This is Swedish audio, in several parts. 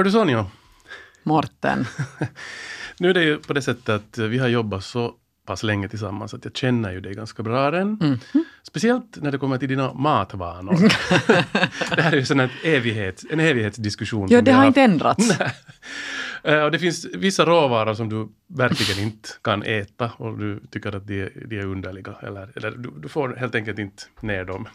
Hör du Sonja? Morten. nu är det ju på det sättet att vi har jobbat så pass länge tillsammans att jag känner ju dig ganska bra redan. Mm. Speciellt när det kommer till dina matvanor. det här är ju sån här evighet, en evighetsdiskussion. Ja, det har inte ändrats. Eh, och det finns vissa råvaror som du verkligen inte kan äta och du tycker att de, de är underliga. Eller, eller du, du får helt enkelt inte ner dem.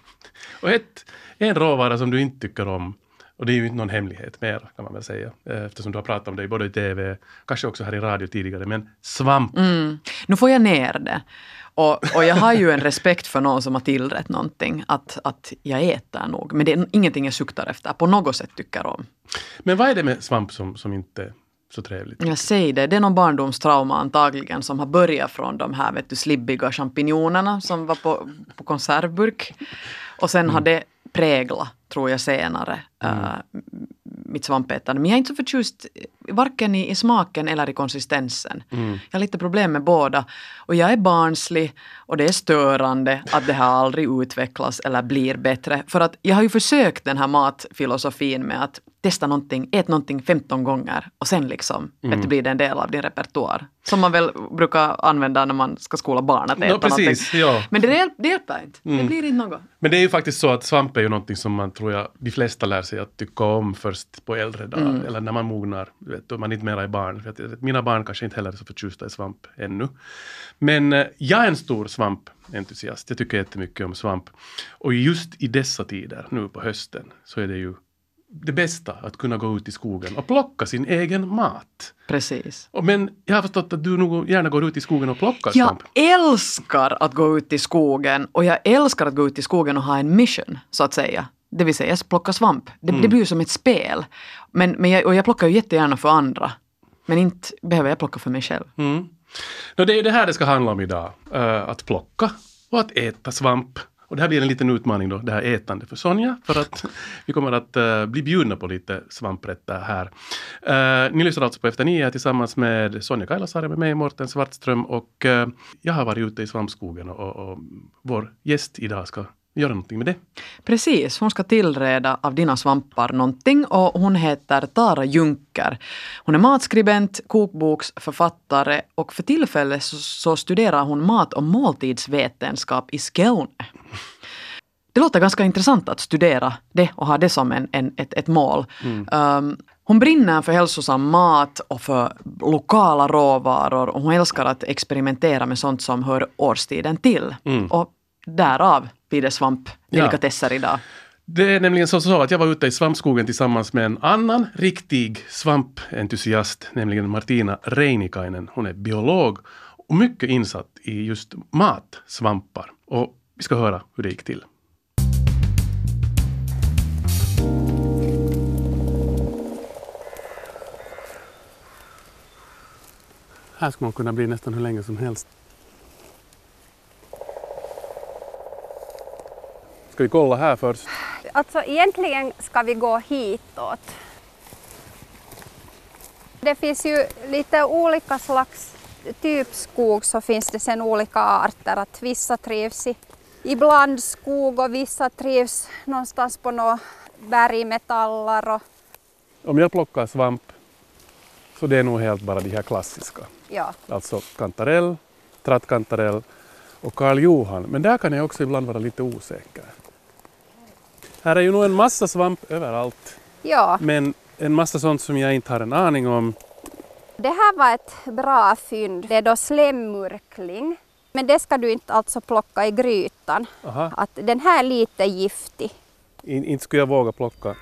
Och ett, en råvara som du inte tycker om, och det är ju inte någon hemlighet mer kan man väl säga, eh, eftersom du har pratat om det både i TV, kanske också här i radio tidigare, men svamp. Mm. Nu får jag ner det. Och, och jag har ju en respekt för någon som har tillrätt någonting, att, att jag äter nog. Men det är ingenting jag suktar efter, på något sätt tycker om. Men vad är det med svamp som, som inte så trevligt? Jag säger det, det är någon barndomstrauma antagligen som har börjat från de här vet du, slibbiga champinjonerna som var på, på konservburk. Och sen har det präglat, tror jag senare, äh, mitt svampätande. Men jag är inte så förtjust varken i, i smaken eller i konsistensen. Jag har lite problem med båda. Och jag är barnslig och det är störande att det här aldrig utvecklas eller blir bättre. För att jag har ju försökt den här matfilosofin med att testa någonting, ät någonting 15 gånger och sen liksom vet du, blir det en del av din repertoar. Som man väl brukar använda när man ska skola barn att äta No, precis, någonting. ja. Men det, det hjälper inte. Det blir inte något. Men det är ju faktiskt så att svamp är ju någonting som man tror jag de flesta lär sig att tycka om först på äldre dagar. Eller när man mognar, vet, och man inte mera är barn. För att, mina barn kanske inte heller är så förtjusta i svamp ännu. Men eh, jag är en stor svampentusiast. Jag tycker jättemycket om svamp. Och just i dessa tider, nu på hösten, så är det ju det bästa att kunna gå ut i skogen och plocka sin egen mat. Precis. Men jag har förstått att du nog gärna går ut i skogen och plockar Jag svamp. älskar att gå ut i skogen och jag älskar att gå ut i skogen och ha en mission, så att säga. Det vill säga plocka svamp. Det, det blir ju som ett spel. Men, men jag, och jag plockar ju jättegärna för andra. Men inte behöver jag plocka för mig själv. Mm. No, det är ju det här det ska handla om idag. eh, att plocka och att äta svamp. Och det här blir en liten utmaning då, det här ätande för Sonja, för att vi kommer att eh, bli bjudna på lite svamprätter här. Uh, ni lyssnar alltså på Efter nio tillsammans med Sonja Kailasari, med mig Morten Svartström och eh, jag har varit ute i svampskogen och, och, och vår gäst idag ska göra någonting med det. Precis, hon ska tillreda av dina svampar någonting och hon heter Tara Junker. Hon är matskribent, kokboksförfattare och för tillfället så, så studerar hon mat och måltidsvetenskap i Skåne. Det låter ganska intressant att studera det och ha det som en, en, ett, ett mål. Um, hon brinner för hälsosam mat och för lokala råvaror och hon älskar att experimentera med sånt som hör årstiden till. Och därav blir det svampdelikatesser idag. Det är nämligen så, så att jag var ute i svampskogen tillsammans med en annan riktig svampentusiast, nämligen Martina Reinikainen. Hon är biolog och mycket insatt i just matsvampar. Och vi ska höra hur det gick till. Här ska man kunna bli nästan hur länge som helst. Ska vi kolla här först? Alltså egentligen ska vi gå hitåt. Det finns ju lite olika slags typ skog så finns det sen olika arter. Att vissa trivs i ibland skog och vissa trivs någonstans på några bergmetaller. Och, Om jag plockar svamp så det är nog helt bara de här klassiska. ja. Alltså kantarell, trattkantarell och Karl Johan. Men där kan jag också ibland vara lite osäker. Här är ju nog en massa svamp överallt. ja, Men en massa sånt som jag inte har en aning om. det här var ett bra fynd. Det är då slemmurkling. Men det ska du inte alltså plocka i grytan. Aha, Att den här är lite giftig. in, inte skulle jag våga plocka.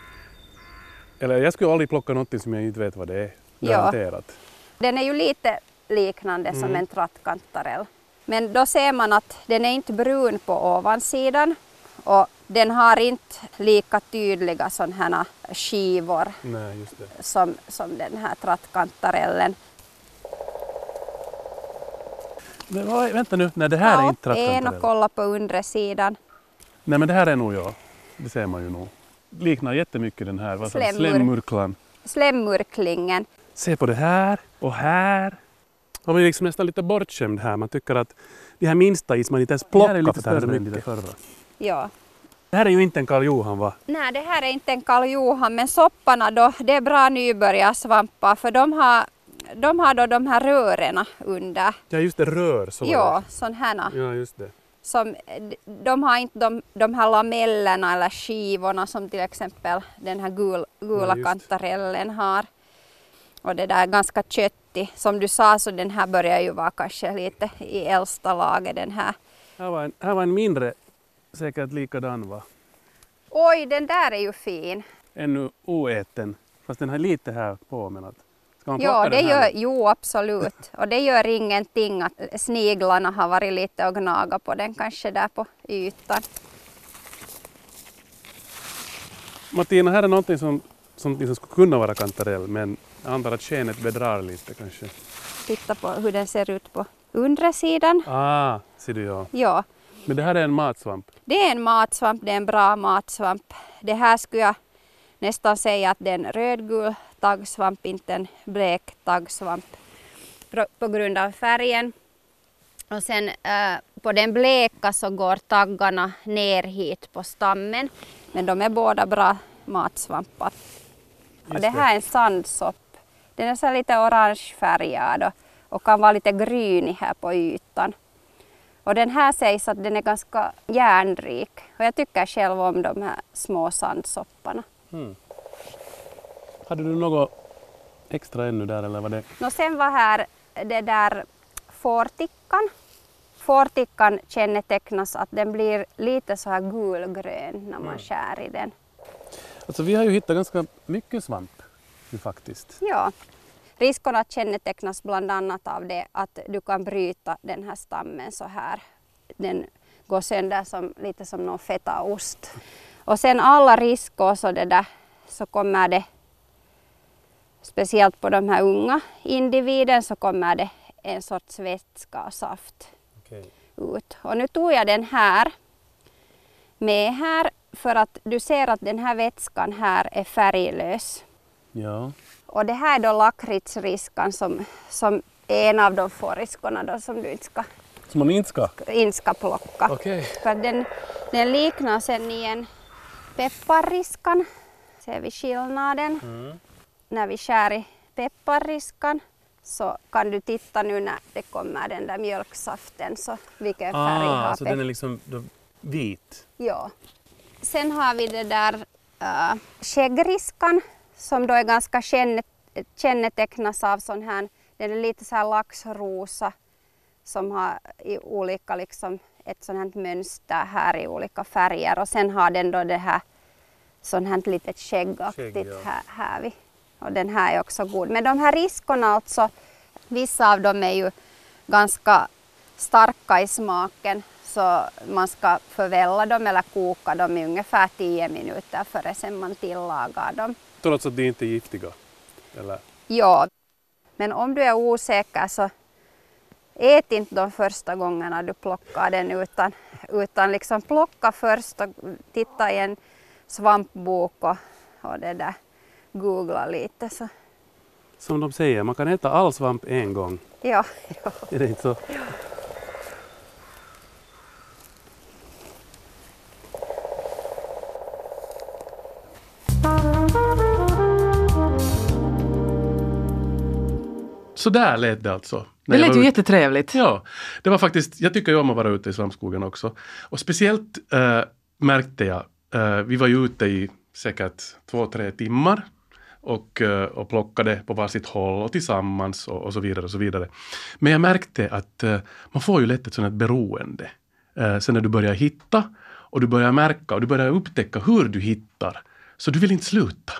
Eller jag skulle aldrig plocka någonting som jag inte vet vad det är. Ja. Garanterat. Den är ju lite liknande som en trattkantarell. Men då ser man att den är inte brun på ovansidan och den har inte lika tydliga sådana här skivor Nej, just det. som, som den här trattkantarellen. Men, vad- vänta nu, nej det här är Ja, inte en och trattkantarell. kolla på undre sidan. Nej men det här är nog jag. Det ser man ju nog. Liknar jättemycket den här. Vad? Slemmur. Slemmurklan. Slemmurklingen. Se på det här och här. Man blir liksom nästan lite bortskämd här. Man tycker att de här minsta is man inte ens plockar för det här är så mycket. Förra. Ja. Det här är ju inte en Karl Johan va? Nej, det här är inte en Karl Johan, men sopparna då, det är bra nybörjarsvampar för de har, de har då de här rören under. Ja just det, rör så Ja, sån här. Ja just det. Som, de har inte de, de här lamellerna eller skivorna som till exempel den här gul, gula Ja, kantarellen har. Och det där är ganska köttig. Som du sa så den här börjar ju vara kanske lite i äldsta laget den här. Här var en, här var en mindre, säkert likadan va? Oj, den där är ju fin. Ännu oäten. Fast den har lite här på men att... Ska man plocka det den här? gör, jo absolut. Och det gör ingenting att sniglarna har varit lite och gnagat på den kanske där på ytan. Martina, här är någonting som, som liksom skulle kunna vara kantarell men jag antar att skenet bedrar lite kanske. Titta på hur den ser ut på undre sidan. Ah, ser du ja. Ja, Men det här är en matsvamp. det är en matsvamp, det är en bra matsvamp. Det här skulle jag nästan säga att det är en rödgul taggsvamp, inte en blek taggsvamp på grund av färgen. Och sen eh, på den bleka så går taggarna ner hit på stammen. Men de är båda bra matsvampar. Och det här är en sandsopp. Den är så lite orangefärgad och, och kan vara lite grynig här på ytan. Och den här sägs att den är ganska järnrik. Och jag tycker själv om de här små sandsopparna. Mm. Hade du något extra ännu där eller var det? Nå sen var här det där fårtickan. Fårtickan kännetecknas att den blir lite så här gulgrön när man skär i den. Alltså vi har ju hittat ganska mycket svamp ju faktiskt. Ja. Riskerna kännetecknas bland annat av det att du kan bryta den här stammen så här. Den går sönder som, lite som någon fetaost. Och sen alla risker så det där så kommer det speciellt på de här unga individen så kommer det en sorts vätska och saft Okej. ut. Och nu tog jag den här med här för att du ser att den här vätskan här är färglös. Ja. Och det här är då lakritsriskan som, som är en av de få riskorna då som du inte ska, Som man inte ska? inte ska plocka. Okej. För den, den liknar sen i en pepparriskan. Ser vi skillnaden? Mm. När vi skär i pepparriskan så kan du titta nu när det kommer den där mjölksaften så vilken färg Ah, har så den är liksom vit? Ja. Sen har vi det där uh, skäggriskan som då är ganska känne, kännetecknas av sån här, den är lite så här laxrosa som har i olika liksom ett sånt här mönster här i olika färger och sen har den då det här sånt här litet skäggaktigt Skägg, ja. här, här vi. Och den här är också god. Men de här riskorna alltså, vissa av dem är ju ganska starka i smaken så man ska förvälla dem eller koka dem i ungefär 10 minuter före sen man tillagar dem. Trots att de inte är giftiga? Eller? Ja, men om du är osäker så ät inte de första gångerna du plockar den utan, utan liksom plocka först och titta i en svampbok och, och det där, googla lite. Så, Som de säger, man kan äta all svamp en gång. ja, ja. Är det inte så? Så där lät det alltså. Det lät ju jättetrevligt. Ja, det var faktiskt, jag tycker ju om att vara ute i svampskogen också. Och speciellt eh, märkte jag, eh, vi var ju ute i säkert två, tre timmar och, eh, och plockade på varsitt håll och tillsammans och, och så vidare och så vidare. Men jag märkte att eh, man får ju lätt ett sånt här beroende. Eh, sen när du börjar hitta och du börjar märka och du börjar upptäcka hur du hittar. Så du vill inte sluta.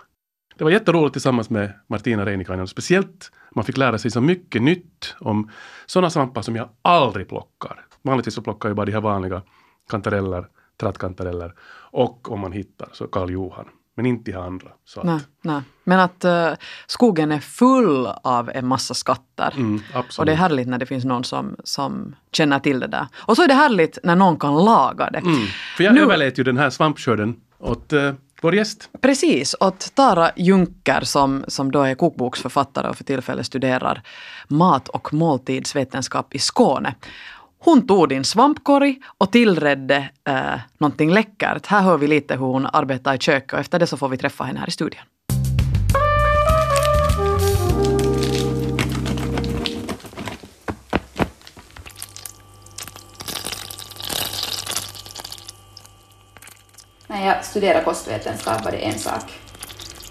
Det var jätteroligt tillsammans med Martina Reinikainen. Speciellt man fick lära sig så mycket nytt om sådana svampar som jag aldrig plockar. Vanligtvis så plockar jag bara de här vanliga kantareller, trattkantareller och om man hittar så Karl Johan. Men inte de här andra. Så att, Nej, nej. Men att eh, skogen är full av en massa skatter. mm. Och det är härligt när det finns någon som, som känner till det där. Och så är det härligt när någon kan laga det. mm, för jag Nu- överlät ju den här svampskörden åt eh, vår gäst. Precis, åt Tara Junker som, som då är kokboksförfattare och för tillfället studerar mat och måltidsvetenskap i Skåne. Hon tog din svampkorg och tillredde eh, någonting läckert. Här hör vi lite hur hon arbetar i köket och efter det så får vi träffa henne här i studion. När jag studerade kostvetenskap var det en sak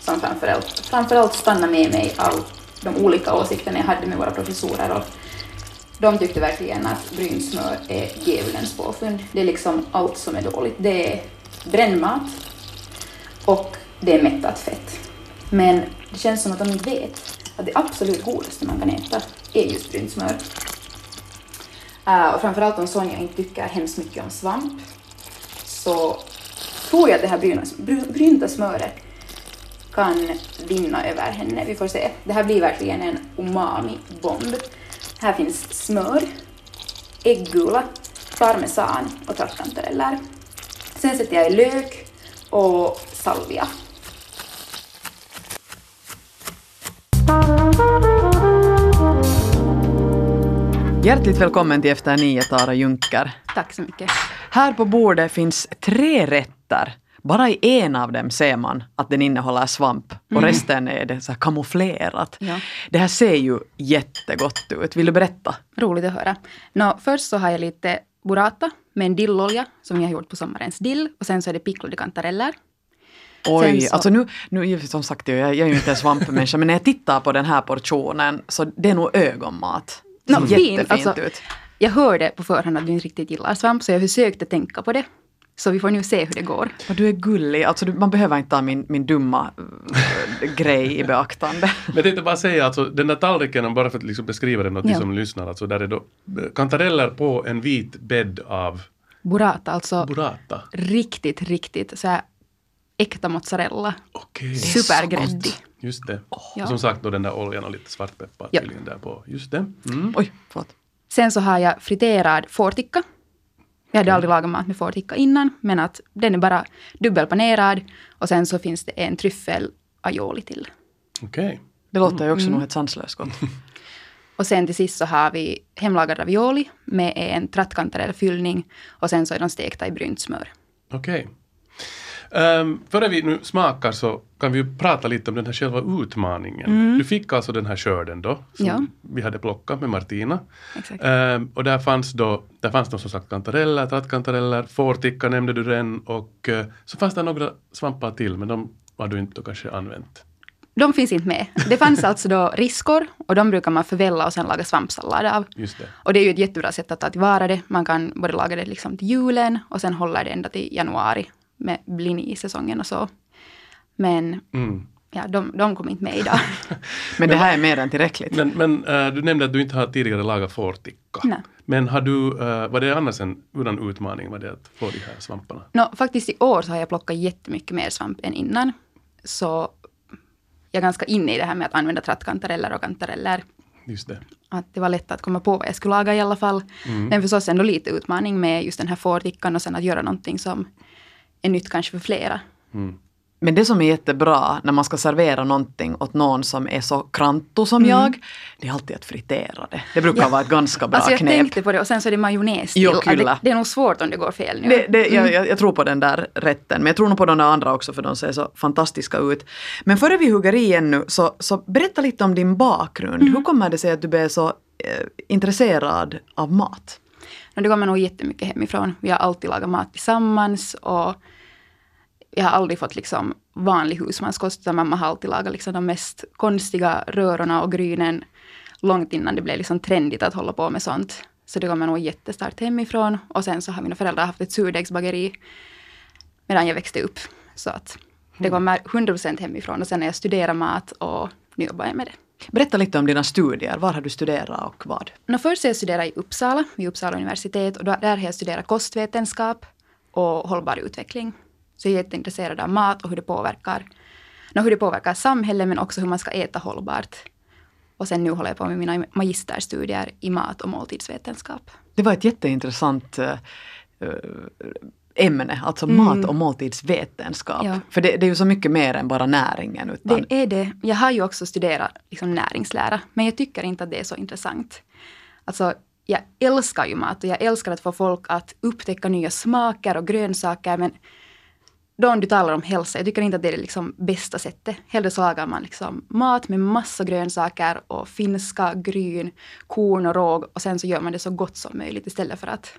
som framförallt, framförallt stannade med mig av de olika åsikterna jag hade med våra professorer. Och de tyckte verkligen att brynt smör är djävulens påfund. Det är liksom allt som är dåligt. Det är brännmat och det är mättat fett. Men det känns som att de inte vet att det absolut godaste man kan äta är just brynt smör. Uh, ah, och framförallt om Sonja inte tycker hemskt mycket om svamp så tror jag att det här bryna, brynta smöret kan vinna över henne. Vi får se. Det här blir verkligen en umami-bomb. Här finns smör, äggula, parmesan och trattkantareller. Sen sätter jag i lök och salvia. Hjärtligt välkommen till Efter nio, Tara Junker. Tack så mycket. Här på bordet finns tre rätter. Bara i en av dem ser man att den innehåller svamp och Mm. resten är det så kamouflerat. Ja. Det här ser ju jättegott ut. Vill du berätta? Roligt att höra. Nå, först så har jag lite burrata med en dillolja som jag har gjort på sommarens dill och sen så är det picklade kantareller. Oj, så- alltså nu, nu som sagt, jag, jag är ju inte en svampmänniska, men när jag tittar på den här portionen så det är nog ögonmat. Fin, jättefint alltså- ut. Jag hörde på förhand att du inte riktigt gillar svamp så jag försökte tänka på det. Så vi får nu se hur det går. Och du är gullig, alltså du, man behöver inte ta min, min dumma äh, grej i beaktande. Men jag tänkte bara säga alltså den där tallriken, bara för att liksom beskriva den åt Ja. som lyssnar, alltså där är då eh, kantareller på en vit bädd av Burrata, alltså burrata. riktigt, riktigt så här äkta mozzarella. Okej. Supergräddig. Just det. Ja. Och som sagt då den där oljan och lite svartpeppar Ja. tydligen där på. Just det. Mm. Oj, förlåt. Sen så har jag friterad fårticka. Jag hade aldrig lagat mat med fårticka innan, men att den är bara dubbelpanerad och sen så finns det en tryffel aioli till. Okej. Det låter ju också Mm. nog helt sanslöst gott. Och sen till sist så har vi hemlagad ravioli med en trattkantarellfyllning och sen så är de stekta i brynt smör. Okej. Um, före vi nu smakar så kan vi ju prata lite om den här själva utmaningen. Du fick alltså den här skörden då, som Ja. vi hade plockat med Martina. Ehm, och där fanns då, där fanns då som sagt kantareller, trattkantareller, fårticka nämnde du redan och eh, så fanns det några svampar till men de har du inte kanske använt. De finns inte med. Det fanns alltså då riskor och de brukar man förvälla och sen laga svampsallad av. Just det. Och det är ju ett jättebra sätt att ta tillvara det. Man kan både laga det liksom till julen och sen hålla det ända till januari med blini-säsongen och så. Men Mm. ja, de, de kom inte med idag. Men det här är mer än tillräckligt. Men, men eh, du nämnde att du inte har tidigare lagat fårticka. Nej. Men har du, eh, var det annars en hurdan utmaning var det att få de här svamparna? Nå, faktiskt i år så har jag plockat jättemycket mer svamp än innan. Så jag är ganska inne i det här med att använda trattkantareller och kantareller. Just det. Att det var lätt att komma på vad jag skulle laga i alla fall. Men förstås ändå lite utmaning med just den här fårtickan och sen att göra någonting som är nytt kanske för flera. Mm. Men det som är jättebra när man ska servera någonting åt någon som är så kranto som jag, det är alltid att fritera det. Det brukar Mm. Ja. vara ett ganska bra Alltså jag knep. tänkte på det och sen så är det majonnäs till. Jo, det, det är nog svårt om det går fel nu. Det, det, jag, jag, jag tror på den där rätten, men jag tror nog på de andra också för de ser så fantastiska ut. Men före vi hugger i ännu, så, så berätta lite om din bakgrund. Hur kommer det sig att du blev så eh, intresserad av mat? Men det kommer nog jättemycket hemifrån. Vi har alltid lagat mat tillsammans och jag har aldrig fått liksom vanlig husmanskost. utan Mamma har alltid lagat liksom de mest konstiga rörorna och grynen långt innan det blev liksom trendigt att hålla på med sånt. Så det kommer nog jättestarkt hemifrån. Och sen så har mina föräldrar haft ett surdegsbageri medan jag växte upp. Så att det kommer 100% hemifrån. Och sen när jag studerar mat och nu jobbar jag med det. Berätta lite om dina studier. Var har du studerat och vad? Nå, först har jag studerat i Uppsala, vid Uppsala universitet. Och där har jag studerat kostvetenskap och hållbar utveckling. Så jag är jätteintresserad av mat och hur det påverkar, nå, hur det påverkar samhället men också hur man ska äta hållbart. Och sen nu håller jag på med mina magisterstudier i mat och måltidsvetenskap. Det var ett jätteintressant eh, eh, ämne, alltså mat och måltidsvetenskap. Ja. För det, det är ju så mycket mer än bara näringen. Utan, Det är det. Jag har ju också studerat liksom näringslära, men jag tycker inte att det är så intressant. Alltså, jag älskar ju mat och jag älskar att få folk att upptäcka nya smaker och grönsaker. Men då om du talar om hälsa, jag tycker inte att det är det liksom bästa sättet. Hellre så lagar man liksom mat med massa grönsaker och finska, gryn, korn och råg och sen så gör man det så gott som möjligt istället för att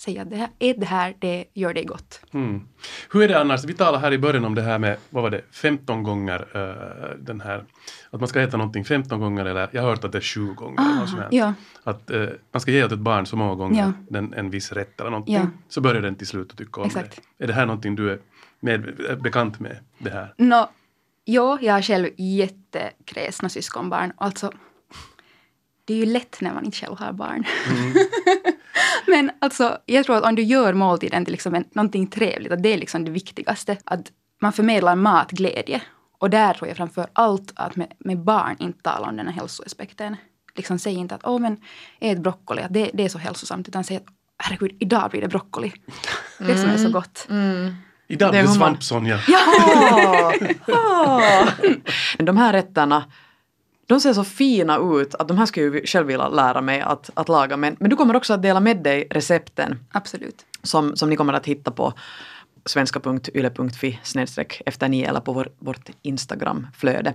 säga att det här, ät det här, det gör dig gott. Mm. Hur är det annars? Vi talade här i början om det här med, vad var det, 15 gånger uh, den här, att man ska äta någonting 15 gånger eller jag har hört att det är 7 gånger. eller Ah, här. ja. Att uh, man ska ge åt ett barn så många gånger Ja. den, en viss rätt eller någonting. Ja. Så börjar den till slut att tycka om Exakt. det. Är det här någonting du är med, är bekant med? Det här? Nå, ja, jag har själv jättekräsna syskonbarn. Alltså, det är ju lätt när man inte själv har barn. Men alltså, jag tror att om du gör måltiden till liksom en, någonting trevligt, att det är liksom det viktigaste. Att man förmedlar matglädje. Och där tror jag framför allt att med, med barn inte tala om den här hälsoaspekten. Liksom säg inte att åh men ät broccoli, att det, det är så hälsosamt. Utan säg att herregud, idag blir det broccoli. Det som är så gott. Idag Det är blir det svamp Sonja. Åh! Åh! De här rätterna, de ser så fina ut att de här skulle jag ju själv vilja lära mig att, att laga. Men, men du kommer också att dela med dig recepten Absolut. som, som ni kommer att hitta på svenska.yle.fi snedstreck efter nio eller på vår, vårt Instagramflöde.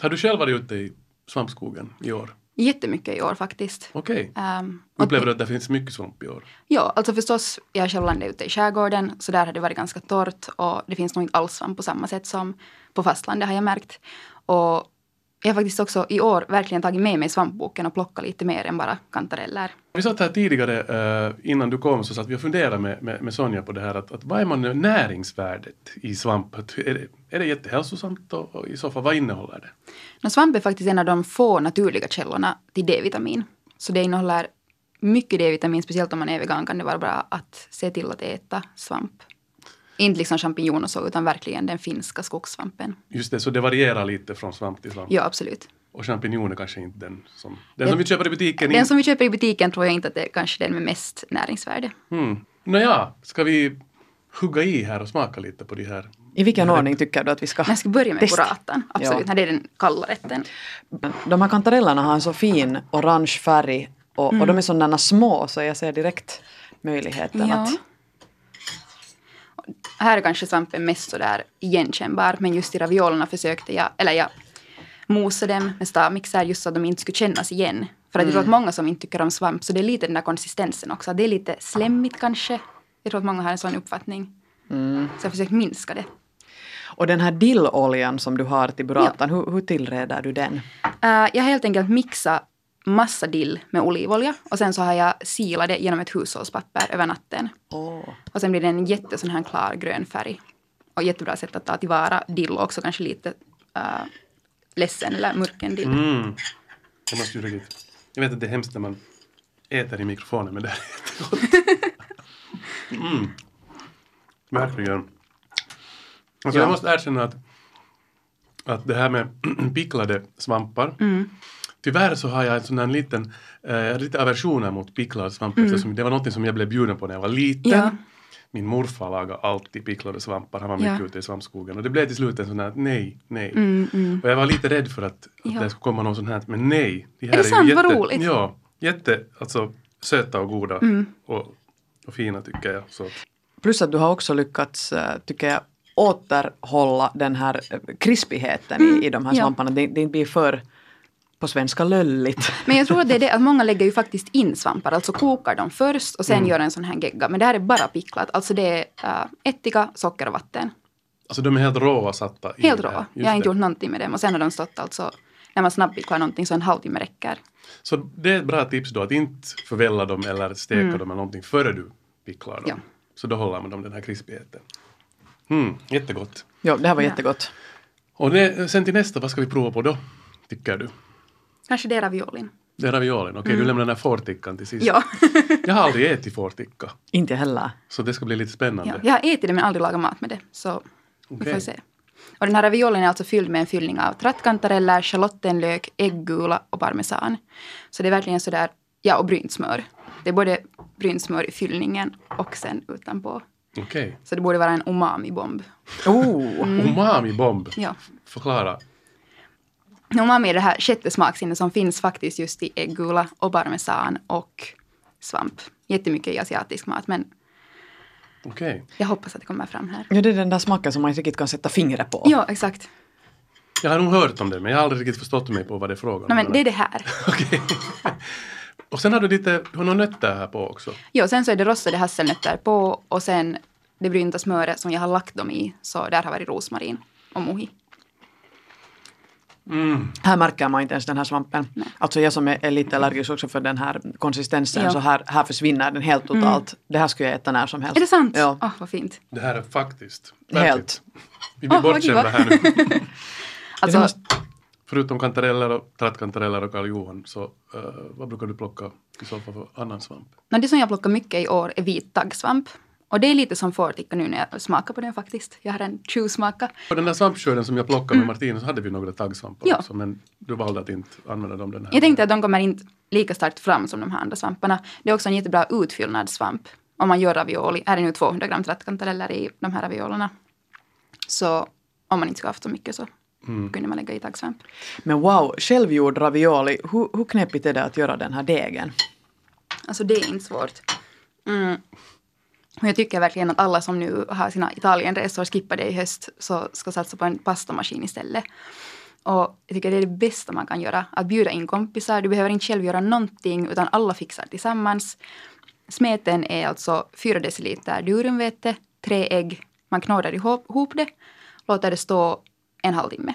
Har du själv varit ute i svampskogen i år? Jättemycket i år faktiskt. Okej. Um, och Upplever du att det finns mycket svamp i år? Ja, alltså förstås, jag har själv landat ute i skärgården, så där har det varit ganska torrt och det finns nog inte alls svamp på samma sätt som på fastlandet har jag märkt. Och jag har faktiskt också i år verkligen tagit med mig svampboken och plockat lite mer än bara kantareller. Vi satt här tidigare eh, innan du kom så satt vi och funderade med, med, med Sonja på det här att, att vad är man näringsvärdet i svamp? Är, det, är det jättehälsosamt och, och i så fall vad innehåller det? Men svamp är faktiskt en av de få naturliga källorna till D-vitamin. Så det innehåller mycket D-vitamin, speciellt om man är vegan kan det vara bra att se till att äta svamp. Inte liksom champinjon och så, utan verkligen den finska skogssvampen. Just det, så det varierar lite från svamp till svamp. Ja, absolut. Och champinjoner kanske inte den som, den som vi köper i butiken. Den in- som vi köper i butiken tror jag inte att det är kanske den med mest näringsvärde. Mm. Nåja, ska vi hugga i här och smaka lite på de här? I vilken ordning tycker du att vi ska jag ska börja med testa? burratan. Absolut, Ja. det är den kalla rätten. De här kantarellerna har en så fin orange färg och, och de är sådana små så jag ser direkt möjligheten Ja. att Här är kanske svampen mest sådär igenkännbar, men just i raviolerna försökte jag, eller jag mosade dem med stavmixer just så att de inte skulle kännas igen. För att jag tror att många som inte tycker om svamp, så det är lite den där konsistensen också. Det är lite slemmigt kanske. Jag tror att många har en sån uppfattning. Så jag försökte minska det. Och den här dilloljan som du har till burratan, hur, hur tillreder du den? Eh, jag har helt enkelt mixat massa dill med olivolja och sen så har jag silat det genom ett hushållspapper över natten. Åh. Och sen blir det en jätte sån här klar grön färg. Och jättebra sätt att ta tillvara dill och också kanske lite uh, ledsen eller mörken dill. Mm. Det måste ju riktigt. Jag vet att det är hemskt när man äter i mikrofonen men det här är jättegott. Mm. Verkligen. Alltså jag Ja. måste erkänna att, att det här med picklade svampar Mm. Tyvärr så har jag en sån här liten, eh, lite aversioner mot picklad svamp eftersom det var något som jag blev bjuden på när jag var liten. Mm. Ja. Min morfar lagade alltid picklade svampar, han var Ja. mycket ute i svampskogen. Och det blev till slut en sån här, nej, nej. Mm, mm. Och jag var lite rädd för att, att Ja. det skulle komma någon sån här, men nej. De här det ju sant? Vad roligt. Ja, jätte, alltså söta och goda Mm. och, och fina tycker jag. Så. Plus att du har också lyckats, eh, tycker jag, återhålla den här eh, krispigheten i, i de här ja. svamparna. Det, det inte blir för, på svenska, lölligt. Men jag tror att det är det att många lägger ju faktiskt in svampar, alltså kokar dem först och sen gör en sån här gegga. Men det här är bara picklat, alltså det är uh, ättika, socker och vatten. Alltså de är helt råa satta i Helt råa. Jag har inte gjort någonting med dem och sen har de stått alltså när man snabbpicklar någonting så en halvtimme räcker. Så det är ett bra tips då att inte förvälla dem eller steka dem eller någonting före du picklar dem. Mm. Ja. Så då håller man dem den här krispigheten. Mm, jättegott. Jo, det här var Ja. jättegott. Och det, sen till nästa, vad ska vi prova på då? Tycker du? Kanske det är raviolin. Det är raviolen. Okej, du lämnar den här fårtickan till sist. Mm. Ja. Jag har aldrig ätit fårticka. Inte heller. Så det ska bli lite spännande. ja. Jag har ätit det men aldrig lagat mat med det. Så vi Okej. får se. Och den här raviolin är alltså fylld med en fyllning av trattkantareller, schalottenlök, äggula och parmesan. Så det är verkligen sådär, ja och brynt smör. Det är både brynt smör i fyllningen och sen utanpå. Okej. Så det borde vara en umami-bomb. Oh. Umami-bomb. Ja. Förklara. Umami är det här sjätte smaksinnet som finns faktiskt just i äggula och parmesan och svamp. Jättemycket i asiatisk mat men Okej. jag hoppas att det kommer fram här. Ja, det är den där smaken som man inte riktigt kan sätta fingret på. Ja, exakt. Jag har nog hört om det men jag har aldrig riktigt förstått mig på vad det är frågan om. Nej, men det är det här. Okej. Och sen har du lite, du har några nötter här på också. Jo, sen så är det rostade hasselnötter på och sen det brynta smöret som jag har lagt dem i. Så där har varit rosmarin och mohi. Här märker man inte ens den här svampen. Alltså jag som är, är lite allergisk också för den här konsistensen Ja. så här, här försvinner den helt totalt. Det här skulle jag äta när som helst. Är det sant? Ja, Åh, vad fint. Det här är faktiskt helt. Vi blir vad bortskämda här nu. Alltså, måste- Förutom kantareller och trattkantareller och Karl Johan så eh, vad brukar du plocka i så fall för annan svamp? no, det som jag plockar mycket i år är vit taggsvamp. Och det är lite som fårticka nu när jag smakar på den faktiskt. Jag har en tjuvsmaka. På den där svampskörden som jag plockade med Martin så hade vi några taggsvampar Ja. också men du valde att inte använda dem den här Jag tänkte att de kommer inte lika starkt fram som de här andra svamparna. Det är också en jättebra utfyllnadssvamp. Om man gör ravioli. Här är nu 200 gram trattkantareller i de här raviolerna. Så om man inte ska ha haft så mycket så kunde man lägga i taggsvamp. Men wow, självgjord ravioli. Hur, hur knepigt är det att göra den här degen? Alltså det är inte svårt. Mm. Och jag tycker verkligen att alla som nu har sina Italienresor skippade i höst så ska satsa på en pastamaskin istället. Och jag tycker det är det bästa man kan göra. Att bjuda in kompisar. Du behöver inte själv göra någonting utan alla fixar tillsammans. Smeten är alltså 4 deciliter durumvete, tre ägg. Man knådar ihop ihop det, låter det stå en halvtimme.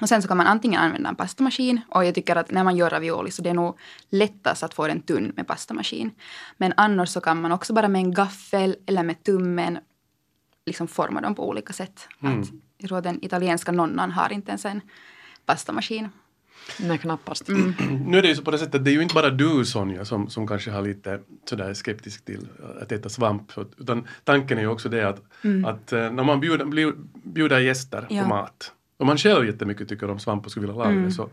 Och sen så kan man antingen använda en pastamaskin och jag tycker att när man gör ravioli så det är nog lättast att få den tunn med pastamaskin. Men annars så kan man också bara med en gaffel eller med tummen liksom forma dem på olika sätt. Att, jag tror att den italienska nonnan har inte ens en pastamaskin. Nej, knappast. Mm. Nu är det ju så på det sättet, det är ju inte bara du Sonja som, som kanske har lite sådär skeptisk till att äta svamp. Utan tanken är ju också det att, att eh, när man bjuder, bjuder gäster Ja. på mat och man själv jättemycket tycker om svamp och skulle vilja laga det så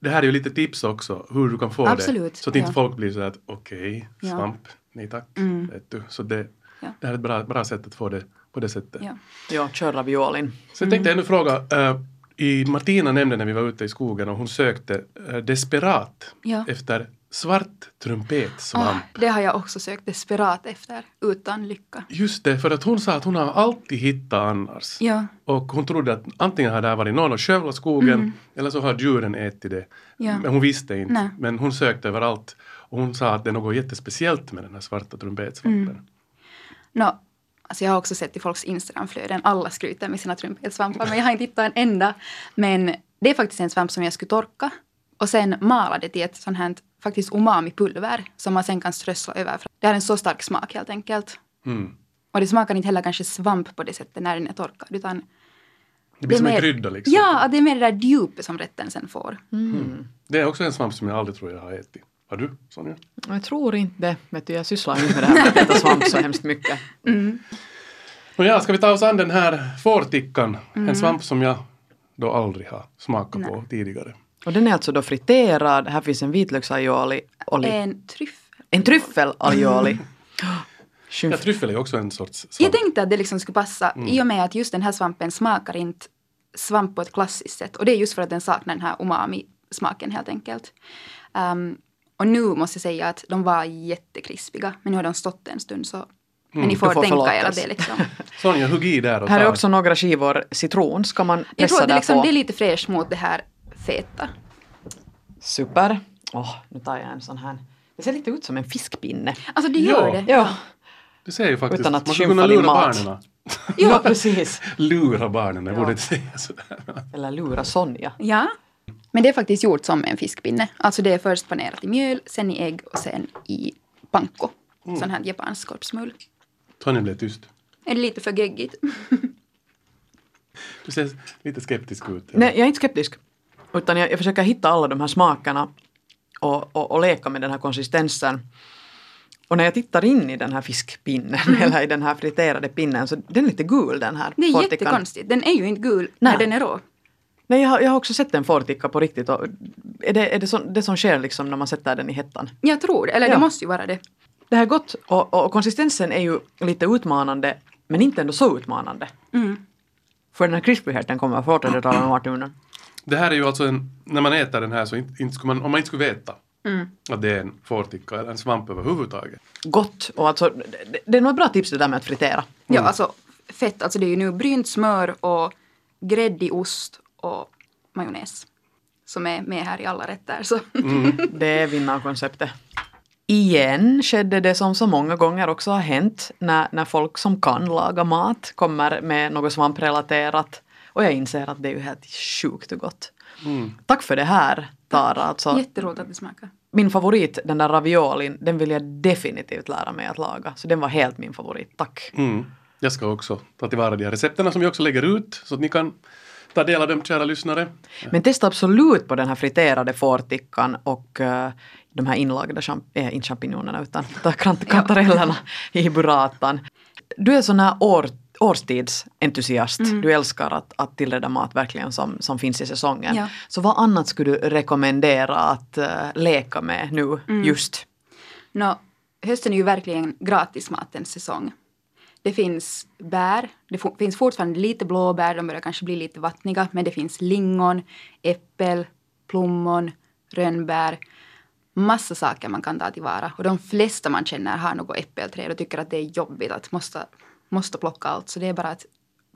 det här är ju lite tips också hur du kan få Absolut, det. Så att inte ja. folk blir så att okej, Ja. svamp, nej tack. Vet du. Så det, Ja. det här är ett bra, bra sätt att få det på det sättet. Ja. Ja, kör raviolin. Så jag tänkte ännu fråga, eh, i Martina nämnde när vi var ute i skogen och hon sökte eh, desperat Ja. efter svart trumpetsvamp. Ah, det har jag också sökt desperat efter, utan lycka. Just det, för att hon sa att hon har alltid hittat annars. Ja, Och hon trodde att antingen har det varit någon och skövlat skogen eller så har djuren ätit det. Mm. Ja. Men hon visste inte. Nej. Men hon sökte överallt. Och hon sa att det är något jättespeciellt med den här svarta trumpetsvampen. Mm. no, alltså jag har också sett i folks Instagramflöden, alla skryter med sina trumpetsvampar, men jag har inte hittat en enda. Men det är faktiskt en svamp som jag skulle torka och sen mala det till ett sånt här faktiskt umami-pulver som man sen kan strössla över. Det har en så stark smak helt enkelt. Mm. Och det smakar inte heller kanske svamp på det sättet när den är torkad, utan Det blir är som en mer- krydda liksom. Ja, det är mer det där djupet som rätten sen får. Det är också en svamp som jag aldrig tror jag har ätit. Har du Sonja? Jag tror inte det. Vet du, jag sysslar inte med det här med att äta svamp så hemskt mycket. Nåja, ska vi ta oss an den här fårtickan? En svamp som jag då aldrig har smakat på tidigare. Och den är alltså då friterad. Här finns en vitlöksaioli. oli- En tryffel. En tryffelaioli. Ja, Skymf. tryffel är också en sorts Jag svamp. tänkte att det liksom skulle passa i och med att just den här svampen smakar inte svamp på ett klassiskt sätt. Och det är just för att den saknar den här umami-smaken helt enkelt. Ehm, och nu måste jag säga att de var jättekrispiga. Men nu har de stått en stund så men ni får, Du får tänka er att det liksom. Sonja, hugg i där och Här är också några skivor citron. Ska man Jag tror pressa att det, liksom, på? det är lite fräscht mot det här feta. Super. Åh, nu tar jag en sån här. Det ser lite ut som en fiskpinne. Alltså det gör Ja. det. Ja, Det säger ju faktiskt. Utan att man skulle kunna lura mat. barnen. ja. precis. Lura barnen, jag Ja. borde inte säga sådär. Eller lura Sonja. Ja. Men det är faktiskt gjort som en fiskpinne. Alltså det är först panerat i mjöl, sen i ägg och sen i panko. Sån här japansk skorpsmull. Sonja blev tyst. Är det lite för geggigt? Du ser lite skeptisk ut. Nej, jag är inte skeptisk. Utan jag, jag försöker hitta alla de här smakerna och, och, och, leka med den här konsistensen. Och när jag tittar in i den här fiskpinnen mm. eller i den här friterade pinnen så den är lite gul den här. Det är fortikan. jättekonstigt. Den är ju inte gul Nej. när den är rå. Nej, jag har, jag har också sett en fortika på riktigt. Och är det är det, så, det som sker liksom när man sätter den i hettan? Jag tror det, eller ja. det måste ju vara det. Det här är gott och, och, konsistensen är ju lite utmanande men inte ändå så utmanande. Mm. För den här krispigheten kommer från 1800-talet. Det här är ju alltså en, när man äter den här så inte, inte skulle man, om man inte skulle veta Att det är en fårticka eller en svamp överhuvudtaget. Gott och alltså det, det är nog ett bra tips det där med att fritera. Ja, alltså fett, alltså det är ju nu brynt smör och gräddig ost och majonnäs som är med här i alla rätter. Så. Det är vinnarkonceptet. Igen skedde det som så många gånger också har hänt när, när folk som kan laga mat kommer med något svamprelaterat. Och jag inser att det är ju helt sjukt och gott. Tack för det här Tara. Alltså, Jätteroligt att det smakar. min favorit, den där raviolin, den vill jag definitivt lära mig att laga. Så den var helt min favorit. Tack. Mm. Jag ska också ta tillvara de här recepterna som vi också lägger ut så att ni kan ta del av dem, kära lyssnare. Men testa absolut på den här friterade fårtickan och eh, de här inlagda, champ- äh, inte champinjonerna utan kant- kantarellerna i burratan. Du är sån här år, årstidsentusiast. Du älskar att, att tillreda mat verkligen som, som finns i säsongen. Ja. Så vad annat skulle du rekommendera att eh, leka med nu just? Nå, hösten är ju verkligen gratismatens säsong. Det finns bär, det finns fortfarande lite blåbär, de börjar kanske bli lite vattniga, men det finns lingon, äppel, plommon, rönnbär. Massa saker man kan ta tillvara. Och de flesta man känner har något äppelträd och tycker att det är jobbigt att måste, måste plocka allt. Så det är bara att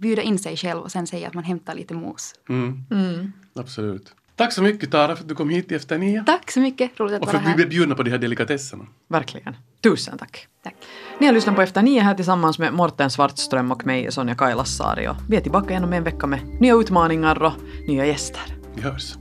bjuda in sig själv och sen säga att man hämtar lite mos. Mm. Absolut. Tack så mycket Tara för att du kom hit i Efter nio. Tack så mycket, roligt att Och för vara att vi här. blev bjudna på de här delikatesserna. Verkligen. Tusen tack. Tack. Ni har lyssnat på Efter nio här tillsammans med Morten Svartström och mig, Sonja Kailasari. Och vi är tillbaka igen om en vecka med nya utmaningar och nya gäster. Vi hörs.